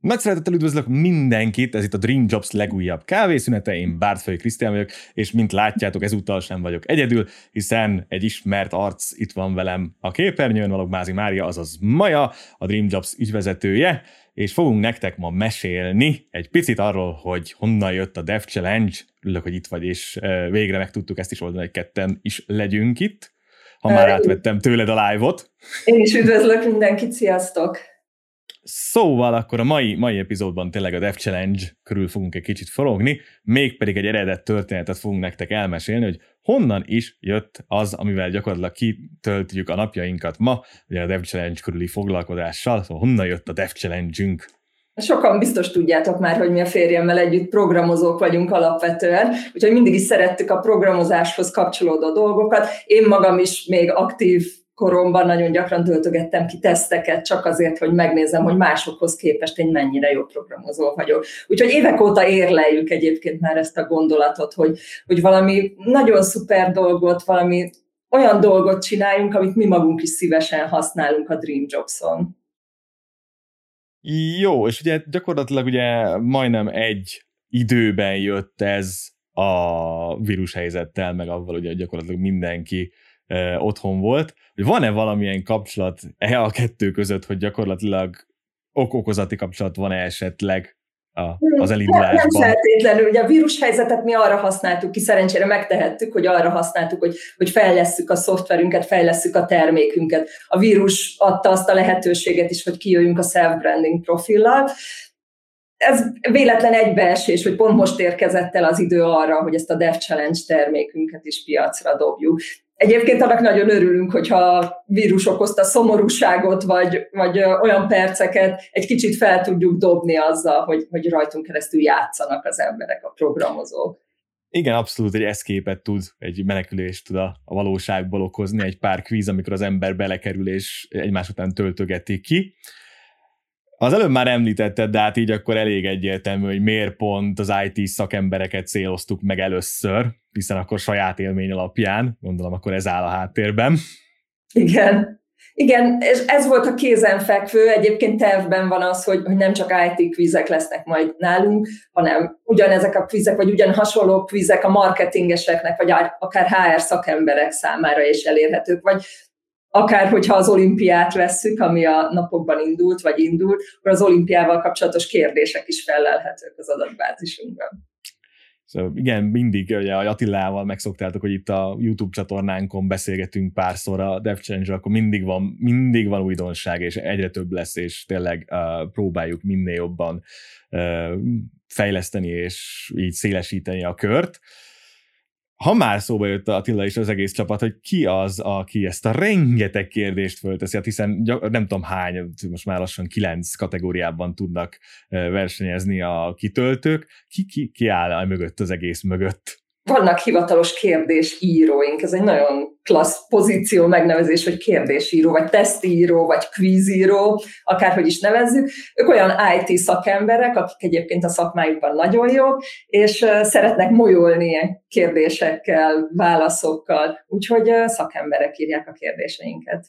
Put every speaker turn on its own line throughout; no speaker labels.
Nagy szeretettel üdvözlök mindenkit, ez itt a Dream Jobs legújabb kávészünete, én Bártfői Krisztián vagyok, és mint látjátok, ezúttal sem vagyok egyedül, hiszen egy ismert arc itt van velem a képernyőn, valók Mázi Mária, azaz Maja, a Dream Jobs ügyvezetője, és fogunk nektek ma mesélni egy picit arról, hogy honnan jött a Dev Challenge, örülök, hogy itt vagy, és végre meg tudtuk ezt is oldani, hogy ketten is legyünk itt, ha már átvettem tőled a live-ot.
Én is üdvözlök mindenkit, sziasztok!
Szóval akkor a mai, mai epizódban tényleg a Dev Challenge körül fogunk egy kicsit forogni, mégpedig egy eredet történetet fogunk nektek elmesélni, hogy honnan is jött az, amivel gyakorlatilag kitöltjük a napjainkat ma, ugye a Dev Challenge körüli foglalkozással, szóval honnan jött a Dev Challenge-ünk.
Sokan biztos tudjátok már, hogy mi a férjemmel együtt programozók vagyunk alapvetően, úgyhogy mindig is szerettük a programozáshoz kapcsolódó dolgokat. Én magam is még aktív koromban nagyon gyakran töltögettem ki teszteket, csak azért, hogy megnézem, hogy másokhoz képest én mennyire jó programozó vagyok. Úgyhogy évek óta érleljük egyébként már ezt a gondolatot, hogy, hogy valami nagyon szuper dolgot, valami olyan dolgot csináljunk, amit mi magunk is szívesen használunk a Dream Jobs-on.
Jó, és ugye gyakorlatilag ugye majdnem egy időben jött ez a vírushelyzettel, meg avval ugye gyakorlatilag mindenki otthon volt, hogy van-e valamilyen kapcsolat e a kettő között, hogy gyakorlatilag ok-okozati kapcsolat van-e esetleg a, az elindulásban? Nem,
nem feltétlenül. Ugye a vírushelyzetet mi arra használtuk ki, szerencsére megtehettük, hogy arra használtuk, hogy, hogy fejlesszük a szoftverünket, fejlesszük a termékünket. A vírus adta azt a lehetőséget is, hogy kijöjjünk a self-branding profillal, ez véletlen egybeesés, hogy pont most érkezett el az idő arra, hogy ezt a Dev Challenge termékünket is piacra dobjuk. Egyébként annak nagyon örülünk, hogyha vírus okozta szomorúságot, vagy, vagy olyan perceket egy kicsit fel tudjuk dobni azzal, hogy, hogy rajtunk keresztül játszanak az emberek, a programozók.
Igen, abszolút egy eszképet tud, egy menekülést tud a, a valóságból okozni, egy pár kvíz, amikor az ember belekerül és egymás után töltögeti ki. Az előbb már említetted, de hát így akkor elég egyértelmű, hogy miért pont az IT szakembereket céloztuk meg először, hiszen akkor saját élmény alapján, gondolom akkor ez áll a háttérben.
Igen. Igen, és ez volt a kézenfekvő, egyébként tervben van az, hogy, hogy nem csak IT kvizek lesznek majd nálunk, hanem ugyanezek a kvizek, vagy ugyan hasonló kvizek a marketingeseknek, vagy akár HR szakemberek számára is elérhetők, vagy akár hogyha az olimpiát vesszük, ami a napokban indult, vagy indult, akkor az olimpiával kapcsolatos kérdések is felelhetők az adatbázisunkban.
Szóval igen, mindig ugye a Attilával megszoktátok, hogy itt a YouTube csatornánkon beszélgetünk párszor a Dev Challenge, akkor mindig van, mindig van újdonság, és egyre több lesz, és tényleg uh, próbáljuk minél jobban uh, fejleszteni, és így szélesíteni a kört. Uh, ha már szóba jött a Attila és az egész csapat, hogy ki az, aki ezt a rengeteg kérdést fölteszi, hát hiszen nem tudom hány, most már lassan kilenc kategóriában tudnak versenyezni a kitöltők, ki, ki, ki áll mögött az egész mögött?
Vannak hivatalos kérdésíróink, ez egy nagyon klassz pozíció megnevezés, hogy kérdésíró, vagy tesztíró, vagy kvízíró, akárhogy is nevezzük. Ők olyan IT szakemberek, akik egyébként a szakmájukban nagyon jók, és szeretnek molyolni ilyen kérdésekkel, válaszokkal, úgyhogy szakemberek írják a kérdéseinket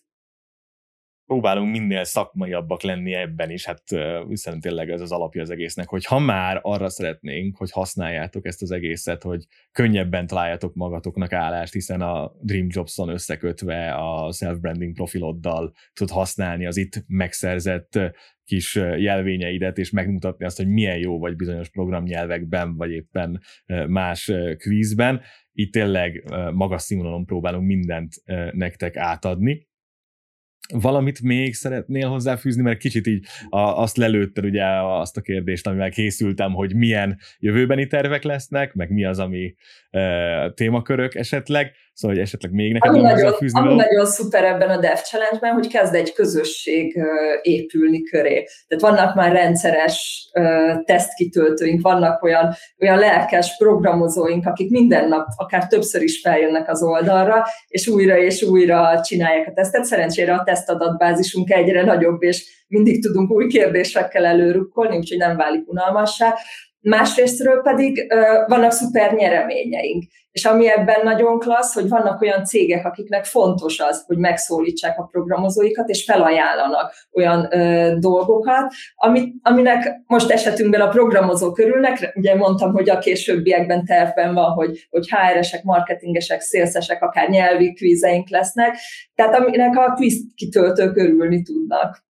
próbálunk minél szakmaiabbak lenni ebben is, hát hiszen tényleg ez az alapja az egésznek, hogy ha már arra szeretnénk, hogy használjátok ezt az egészet, hogy könnyebben találjátok magatoknak állást, hiszen a Dream Jobs-on összekötve a self-branding profiloddal tud használni az itt megszerzett kis jelvényeidet, és megmutatni azt, hogy milyen jó vagy bizonyos programnyelvekben, vagy éppen más kvízben. Itt tényleg magas színvonalon próbálunk mindent nektek átadni valamit még szeretnél hozzáfűzni, mert kicsit így a, azt lelőtted ugye azt a kérdést, amivel készültem, hogy milyen jövőbeni tervek lesznek, meg mi az, ami e, témakörök esetleg, szóval hogy esetleg még nekem ami
nagyon, fűzni ami nagyon szuper ebben a Dev Challenge-ben, hogy kezd egy közösség épülni köré. Tehát vannak már rendszeres tesztkitöltőink, vannak olyan, olyan lelkes programozóink, akik minden nap akár többször is feljönnek az oldalra, és újra és újra csinálják a tesztet. Szerencsére a tesztadatbázisunk egyre nagyobb, és mindig tudunk új kérdésekkel előrukkolni, úgyhogy nem válik unalmassá Másrésztről pedig vannak szuper nyereményeink. És ami ebben nagyon klassz, hogy vannak olyan cégek, akiknek fontos az, hogy megszólítsák a programozóikat, és felajánlanak olyan ö, dolgokat, amit, aminek most esetünkben a programozók örülnek, ugye mondtam, hogy a későbbiekben tervben van, hogy, hogy HR-esek, marketingesek, szélszesek, akár nyelvi kvízeink lesznek, tehát aminek a kvíz kitöltők örülni tudnak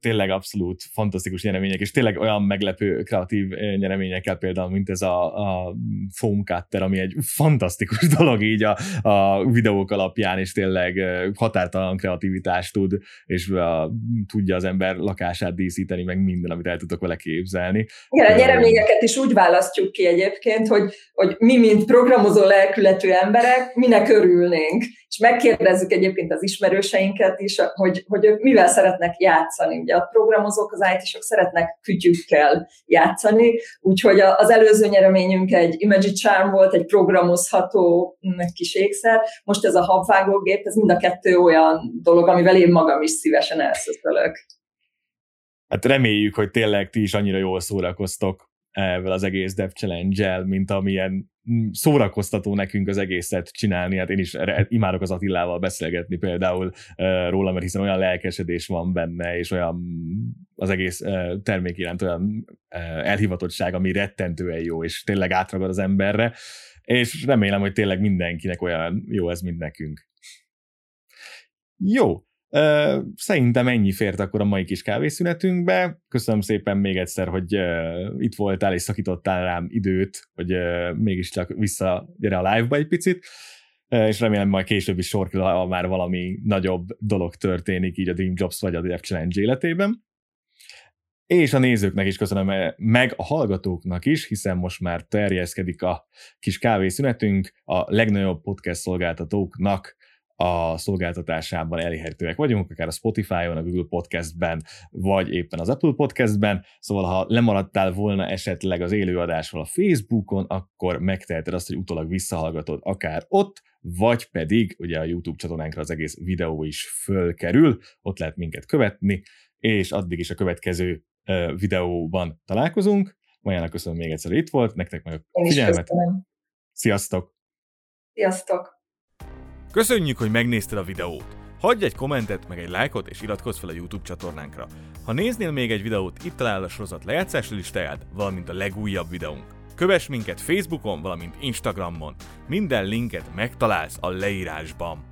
tényleg abszolút fantasztikus nyeremények, és tényleg olyan meglepő kreatív nyereményekkel például, mint ez a, a foam cutter, ami egy fantasztikus dolog így a, a videók alapján, és tényleg határtalan kreativitást tud, és a, tudja az ember lakását díszíteni, meg minden, amit el tudok vele képzelni.
Igen, a nyereményeket is úgy választjuk ki egyébként, hogy, hogy mi, mint programozó lelkületű emberek, minek örülnénk és megkérdezzük egyébként az ismerőseinket is, hogy, hogy ők mivel szeretnek játszani. Ugye a programozók, az IT-sok szeretnek kütyükkel játszani, úgyhogy az előző nyereményünk egy Imagine Charm volt, egy programozható mm, kis ékszer, most ez a habvágógép, ez mind a kettő olyan dolog, amivel én magam is szívesen elszöszölök.
Hát reméljük, hogy tényleg ti is annyira jól szórakoztok ezzel az egész Dev Challenge-el, mint amilyen mm, szórakoztató nekünk az egészet csinálni. Hát én is imádok az Attilával beszélgetni például róla, mert hiszen olyan lelkesedés van benne, és olyan az egész uh, termék iránt olyan uh, elhivatottság, ami rettentően jó, és tényleg átragad az emberre, és remélem, hogy tényleg mindenkinek olyan jó ez, mint nekünk. Jó, Szerintem ennyi fért akkor a mai kis kávészünetünkbe. Köszönöm szépen még egyszer, hogy itt voltál és szakítottál rám időt, hogy mégiscsak visszagyere a live-ba egy picit és remélem majd később is sor már valami nagyobb dolog történik így a Dream Jobs vagy a Dev Challenge életében. És a nézőknek is köszönöm, meg a hallgatóknak is, hiszen most már terjeszkedik a kis kávészünetünk, a legnagyobb podcast szolgáltatóknak a szolgáltatásában elérhetőek vagyunk, akár a Spotify-on, a Google Podcastben, vagy éppen az Apple Podcastben, szóval ha lemaradtál volna esetleg az élőadásról a Facebookon, akkor megteheted azt, hogy utólag visszahallgatod akár ott, vagy pedig ugye a YouTube csatornánkra az egész videó is fölkerül, ott lehet minket követni, és addig is a következő videóban találkozunk. Majának köszönöm még egyszer, itt volt, nektek meg a figyelmet. Sziasztok!
Sziasztok!
Köszönjük, hogy megnézted a videót! Hagyj egy kommentet, meg egy lájkot, és iratkozz fel a YouTube csatornánkra. Ha néznél még egy videót, itt találod a sorozat lejátszási listáját, valamint a legújabb videónk. Kövess minket Facebookon, valamint Instagramon. Minden linket megtalálsz a leírásban.